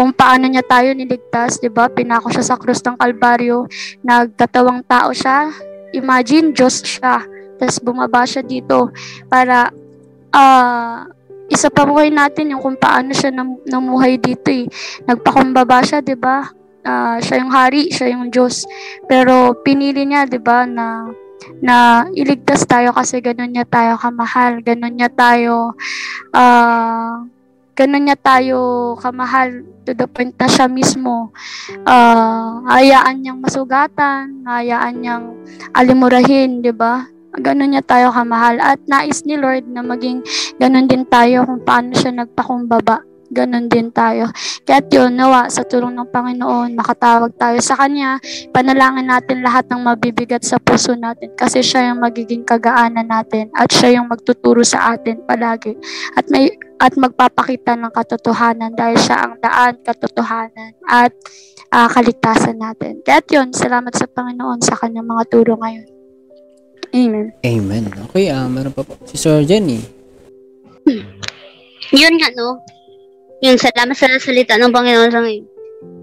kung paano niya tayo niligtas, 'di ba? Pinako siya sa krus ng Kalbaryo, nagkatawang tao siya. Imagine Diyos siya. Tapos bumaba siya dito para ah isa pa buhay natin yung kung paano siya nam- namuhay dito eh. Nagpakumbaba siya, 'di ba? Ah, siya yung hari, siya yung Diyos. Pero pinili niya, 'di ba, na na iligtas tayo kasi ganun niya tayo kamahal, ganun niya tayo ah ganun niya tayo kamahal to the point na siya mismo ah hayaan niyang masugatan, hayaan niyang alimurahin, 'di ba? Ganun niya tayo kamahal at nais ni Lord na maging ganun din tayo kung paano siya nagpakumbaba. Ganun din tayo. Kaya yun, nawa, sa tulong ng Panginoon, makatawag tayo sa Kanya, panalangin natin lahat ng mabibigat sa puso natin kasi siya yung magiging kagaanan natin at siya yung magtuturo sa atin palagi. At may at magpapakita ng katotohanan dahil siya ang daan, katotohanan at ah, kaligtasan natin. Kaya yun, salamat sa Panginoon sa kanyang mga turo ngayon. Amen. Amen. Okay, ah meron pa po. Si Sir Jenny. Yun nga, no? Yun, salamat sa salita ng Panginoon sa ngayon.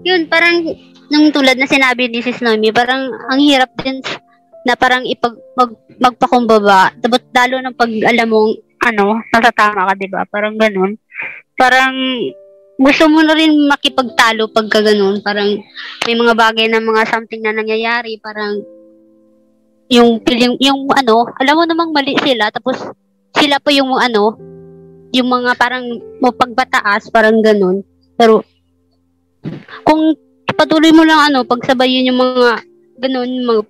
Yun, parang, nung tulad na sinabi ni Sis Noemi, parang ang hirap din na parang ipag, mag, magpakumbaba. Dapat lalo ng pag alam mong, ano, nasa tama ka, di ba? Parang ganun. Parang, gusto mo na rin makipagtalo pagka ganun. Parang, may mga bagay na mga something na nangyayari, parang, yung, yung, yung ano, alam mo namang mali sila, tapos, sila pa yung ano, yung mga parang mapagbataas, parang ganun. Pero, kung patuloy mo lang ano, pagsabayin yung mga ganun, mga,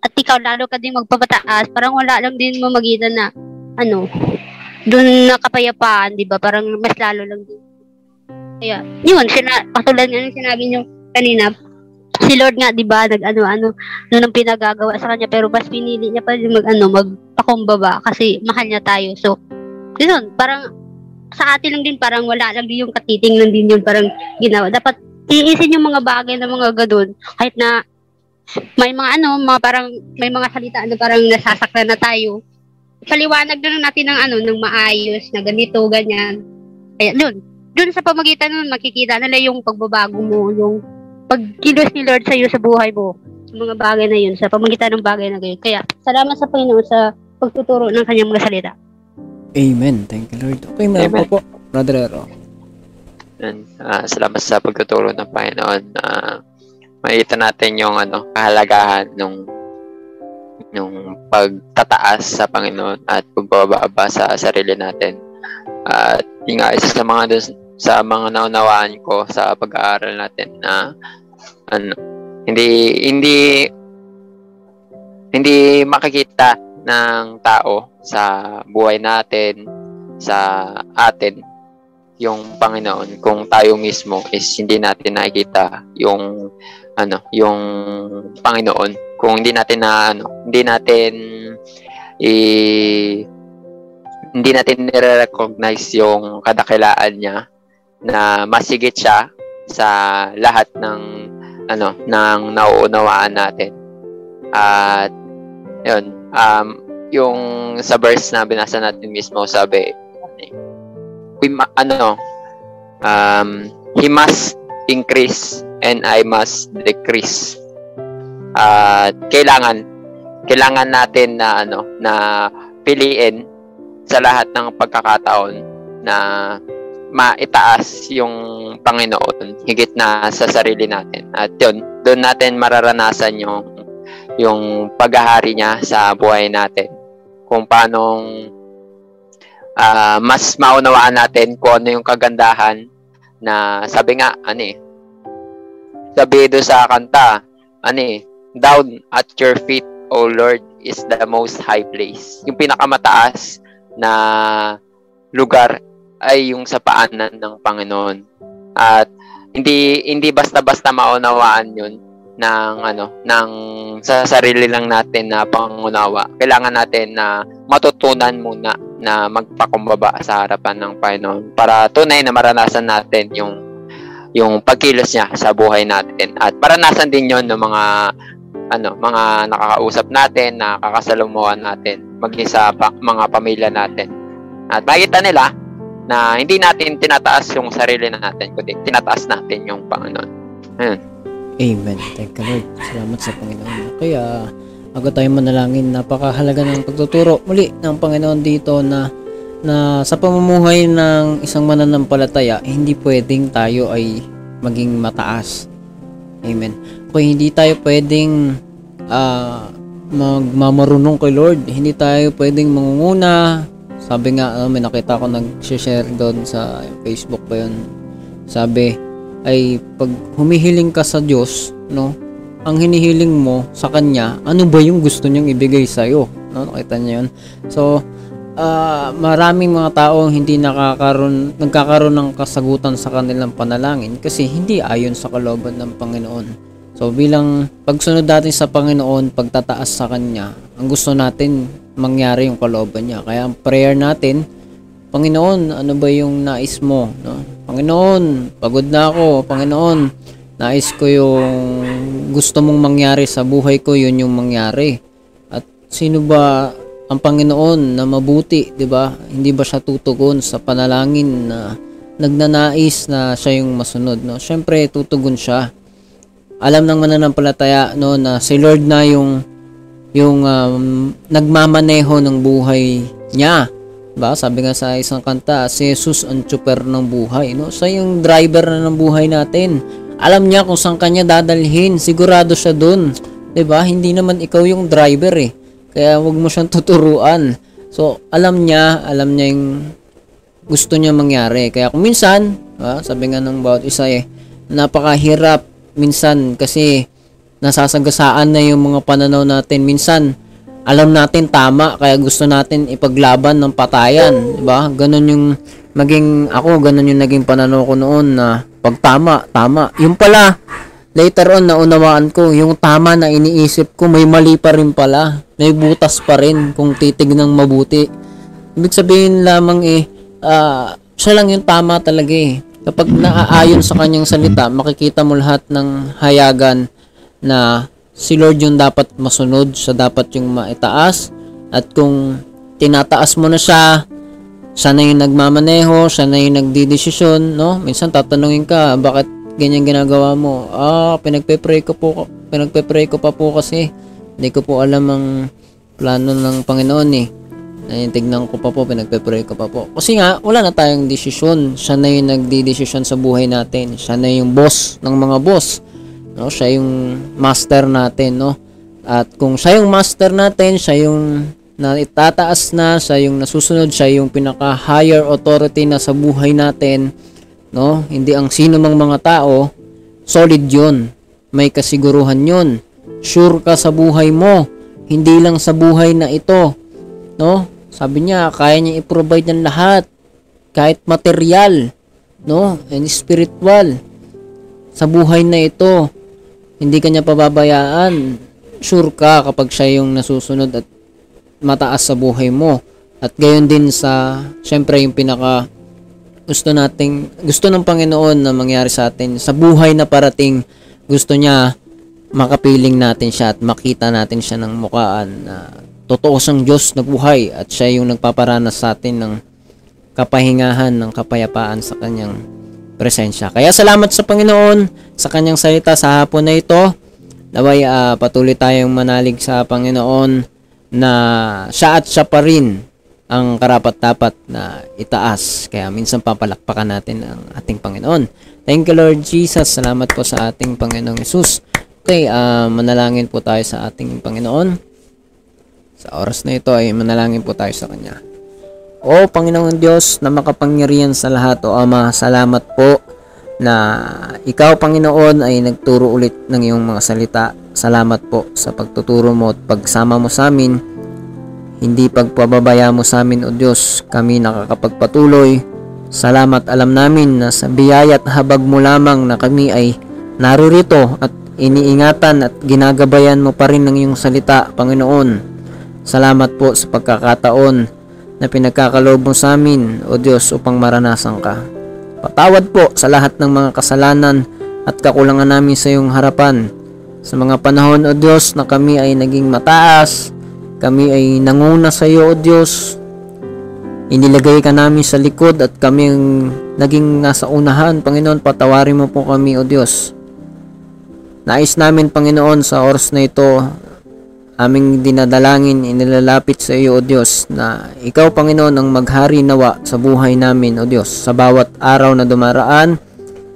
at ikaw lalo ka din magpapataas, parang wala lang din mamagitan na, ano, doon na kapayapaan, di ba? Parang mas lalo lang din. Kaya, yun, sina, katulad nga ng sinabi nyo kanina, si Lord nga, di ba, nag-ano-ano, noon ang pinagagawa sa kanya, pero mas pinili niya pa rin mag, ano, magpakumbaba kasi mahal niya tayo. So, yun, parang sa atin lang din parang wala lang din yung katiting lang din yun parang ginawa. Dapat iisin yung mga bagay na mga gadon kahit na may mga ano, mga parang may mga salita na parang nasasaktan na tayo. Paliwanag na lang natin ng ano, ng maayos na ganito, ganyan. Kaya dun, dun sa pamagitan nun, makikita nila yung pagbabago mo, yung pagkilos ni Lord sa iyo sa buhay mo. Yung mga bagay na yun, sa pamagitan ng bagay na gayon. Kaya, salamat sa Panginoon sa pagtuturo ng kanyang mga salita. Amen. Thank you, Lord. Okay, meron Amen. pa po. Brother Ero. Yan. Ah, salamat sa pagtuturo ng Panginoon. Ah, makita natin yung ano, kahalagahan ng yung pagtataas sa Panginoon at pagbababa sa sarili natin. At yung nga, isa sa mga dun- sa mga naunawaan ko sa pag-aaral natin na ano, hindi hindi hindi makikita ng tao sa buhay natin, sa atin, yung Panginoon. Kung tayo mismo is hindi natin nakikita yung ano yung Panginoon. Kung hindi natin na ano hindi natin i hindi natin nire-recognize yung kadakilaan niya na masigit siya sa lahat ng ano ng nauunawaan natin. At yun um yung sa verse na binasa natin mismo sabi we ma- ano um he must increase and I must decrease. At kailangan kailangan natin na ano na piliin sa lahat ng pagkakataon na maitaas yung Panginoon higit na sa sarili natin at yun doon natin mararanasan yung yung paghahari niya sa buhay natin kung paanong ah, mas maunawaan natin kung ano yung kagandahan na sabi nga, ano eh, sabi doon sa kanta, ano eh, down at your feet, O Lord, is the most high place. Yung pinakamataas na lugar ay yung sa paanan ng Panginoon. At hindi hindi basta-basta maunawaan 'yun ng ano ng sa sarili lang natin na pangunawa. Kailangan natin na matutunan muna na magpakumbaba sa harapan ng Panginoon para tunay na maranasan natin yung yung pagkilos niya sa buhay natin at maranasan din yon ng mga ano mga nakakausap natin nakakasalumuhan natin maging sa pa- mga pamilya natin at makita nila na hindi natin tinataas yung sarili natin, kundi tinataas natin yung Panginoon. Ayun. Amen. Thank you, Lord. Salamat sa Panginoon. Kaya, ako tayo manalangin, napakahalaga ng pagtuturo muli ng Panginoon dito na na sa pamumuhay ng isang mananampalataya, hindi pwedeng tayo ay maging mataas. Amen. Kung hindi tayo pwedeng ah, magmamarunong kay Lord, hindi tayo pwedeng mangunguna. Sabi nga, ano, may nakita ko nag-share doon sa Facebook pa yun. Sabi, ay pag humihiling ka sa Diyos, no, ang hinihiling mo sa Kanya, ano ba yung gusto niyang ibigay sa iyo? No, nakita niyo yun? So, ah, maraming mga tao hindi nakakaroon, nagkakaroon ng kasagutan sa kanilang panalangin kasi hindi ayon sa kalooban ng Panginoon. So, bilang pagsunod natin sa Panginoon, pagtataas sa Kanya, ang gusto natin mangyari yung kalooban niya. Kaya ang prayer natin, Panginoon, ano ba yung nais mo? No? Panginoon, pagod na ako. Panginoon, nais ko yung gusto mong mangyari sa buhay ko, yun yung mangyari. At sino ba ang Panginoon na mabuti, 'di ba? Hindi ba siya tutugon sa panalangin na nagnanais na siya yung masunod, no? Syempre tutugon siya. Alam ng mananampalataya no na si Lord na yung yung um, nagmamaneho ng buhay niya. Ba, sabi nga sa isang kanta, si Jesus ang tsuper ng buhay, no? Siya yung driver na ng buhay natin. Alam niya kung saan kanya dadalhin, sigurado siya doon. 'Di ba? Hindi naman ikaw yung driver eh. Kaya wag mo siyang tuturuan. So, alam niya, alam niya yung gusto niya mangyari. Kaya kung minsan, ah, sabi nga ng bawat isa eh, napakahirap minsan kasi nasasagasaan na yung mga pananaw natin. Minsan, alam natin tama kaya gusto natin ipaglaban ng patayan, 'di ba? Ganun yung maging ako, ganun yung naging pananaw ko noon na pag tama, tama. Yung pala later on naunawaan ko, yung tama na iniisip ko may mali pa rin pala. May butas pa rin kung titignan mabuti. Ibig sabihin lamang eh ah, siya lang yung tama talaga eh. Kapag naaayon sa kanyang salita, makikita mo lahat ng hayagan na si Lord yung dapat masunod, siya dapat yung maitaas at kung tinataas mo na siya, siya na yung nagmamaneho, siya na yung nagdidesisyon, no? Minsan tatanungin ka, bakit ganyan ginagawa mo? Ah, pinagpe-pray ko po, pinagpe-pray ko pa po kasi hindi ko po alam ang plano ng Panginoon eh. Naiintignan ko pa po, pinagpe-pray ko pa po. Kasi nga, wala na tayong desisyon. Siya na yung nagdi-desisyon sa buhay natin. Siya na yung boss ng mga boss. No siya yung master natin no? At kung siya yung master natin siya yung na itataas na siya yung nasusunod siya yung pinaka higher authority na sa buhay natin no? Hindi ang sino mang mga tao solid yun. May kasiguruhan yun. Sure ka sa buhay mo. Hindi lang sa buhay na ito no sabi niya kaya niya i-provide ng lahat kahit material no and spiritual sa buhay na ito hindi kanya pababayaan. Sure ka kapag siya yung nasusunod at mataas sa buhay mo. At gayon din sa, syempre yung pinaka gusto nating, gusto ng Panginoon na mangyari sa atin. Sa buhay na parating, gusto niya makapiling natin siya at makita natin siya ng mukaan na totoo siyang Diyos na buhay at siya yung nagpaparanas sa atin ng kapahingahan, ng kapayapaan sa kanyang presensya. Kaya salamat sa Panginoon sa kanyang salita sa hapon na ito. Naway uh, patuloy tayong manalig sa Panginoon na siya at siya pa rin ang karapat-dapat na itaas. Kaya minsan papalakpakan natin ang ating Panginoon. Thank you Lord Jesus. Salamat po sa ating Panginoong Yesus. Okay, uh, manalangin po tayo sa ating Panginoon. Sa oras na ito ay manalangin po tayo sa Kanya. O Panginoon Diyos na makapangyarihan sa lahat o Ama, salamat po na ikaw Panginoon ay nagturo ulit ng iyong mga salita. Salamat po sa pagtuturo mo at pagsama mo sa amin. Hindi pagpababaya mo sa amin o Diyos, kami nakakapagpatuloy. Salamat alam namin na sa biyaya at habag mo lamang na kami ay naririto at iniingatan at ginagabayan mo pa rin ng iyong salita, Panginoon. Salamat po sa pagkakataon na pinagkakaloob mo sa amin, O Diyos, upang maranasan ka. Patawad po sa lahat ng mga kasalanan at kakulangan namin sa iyong harapan. Sa mga panahon, O Diyos, na kami ay naging mataas, kami ay nanguna sa iyo, O Diyos. inilagay ka namin sa likod at kami ang naging nasa unahan. Panginoon, patawarin mo po kami, O Diyos. Nais namin, Panginoon, sa oras na ito, aming dinadalangin, inilalapit sa iyo, O Diyos, na Ikaw, Panginoon, ang maghari nawa sa buhay namin, O Diyos, sa bawat araw na dumaraan,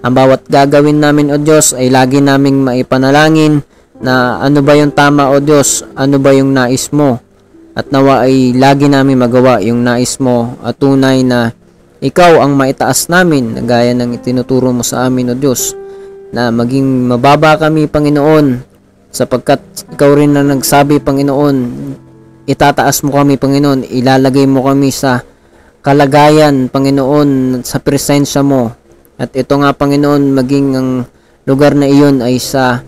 ang bawat gagawin namin, O Diyos, ay lagi naming maipanalangin na ano ba yung tama, O Diyos, ano ba yung nais mo, at nawa ay lagi namin magawa yung nais mo at tunay na ikaw ang maitaas namin na gaya ng itinuturo mo sa amin, O Diyos, na maging mababa kami, Panginoon, sapagkat ikaw rin na nagsabi Panginoon itataas mo kami Panginoon ilalagay mo kami sa kalagayan Panginoon sa presensya mo. At ito nga Panginoon maging ang lugar na iyon ay sa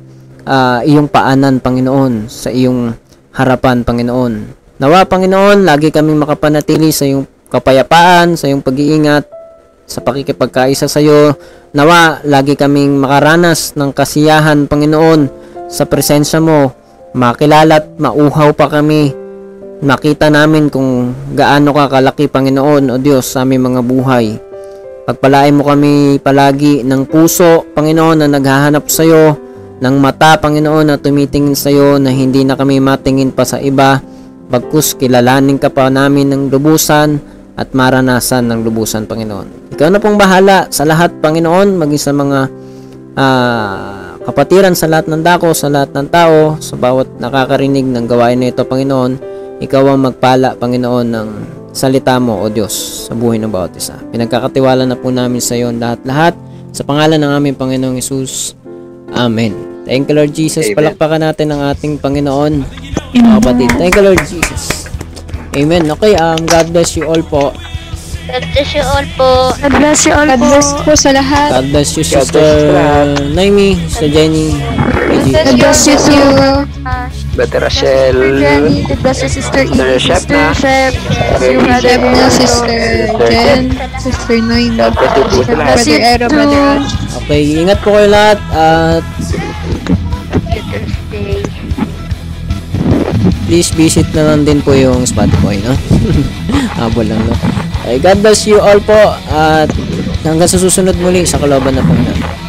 ah, iyong paanan Panginoon sa iyong harapan Panginoon. Nawa Panginoon lagi kaming makapanatili sa iyong kapayapaan sa iyong pag-iingat sa pakikipagkaisa sa iyo. Nawa lagi kaming makaranas ng kasiyahan Panginoon sa presensya mo, makilala at mauhaw pa kami. Makita namin kung gaano ka kalaki, Panginoon, o Diyos, sa aming mga buhay. Pagpalain mo kami palagi ng puso, Panginoon, na naghahanap sa iyo, ng mata, Panginoon, na tumitingin sa iyo, na hindi na kami matingin pa sa iba, bagkus kilalanin ka pa namin ng lubusan at maranasan ng lubusan, Panginoon. Ikaw na pong bahala sa lahat, Panginoon, maging sa mga ah, kapatiran sa lahat ng dako, sa lahat ng tao, sa bawat nakakarinig ng gawain na ito, Panginoon, ikaw ang magpala, Panginoon, ng salita mo, O Diyos, sa buhay ng bawat isa. Pinagkakatiwala na po namin sa iyo lahat-lahat sa pangalan ng aming Panginoong Isus. Amen. Thank you, Lord Jesus. Amen. Palakpakan natin ang ating Panginoon. Mga kapatid. Thank you, Lord Jesus. Amen. Okay, um, God bless you all po. God bless you all po. God bless you all God po. bless po sa lahat. God bless you, Sister. Naimi, Sister Jenny. God bless you too. Brother Sister Rachel, Jenny, God bless you, Sister Shep Sister na. Shep, Sister you Brother. Sister Jen, Sister Noemi, God bless you you Brother Ero, too. Brother. Okay, ingat po kayo lahat at Thursday. Please visit na lang din po yung Spotify, no? Habol lang, no? Okay, God bless you all po at hanggang sa susunod muli sa kaloban na Panginoon.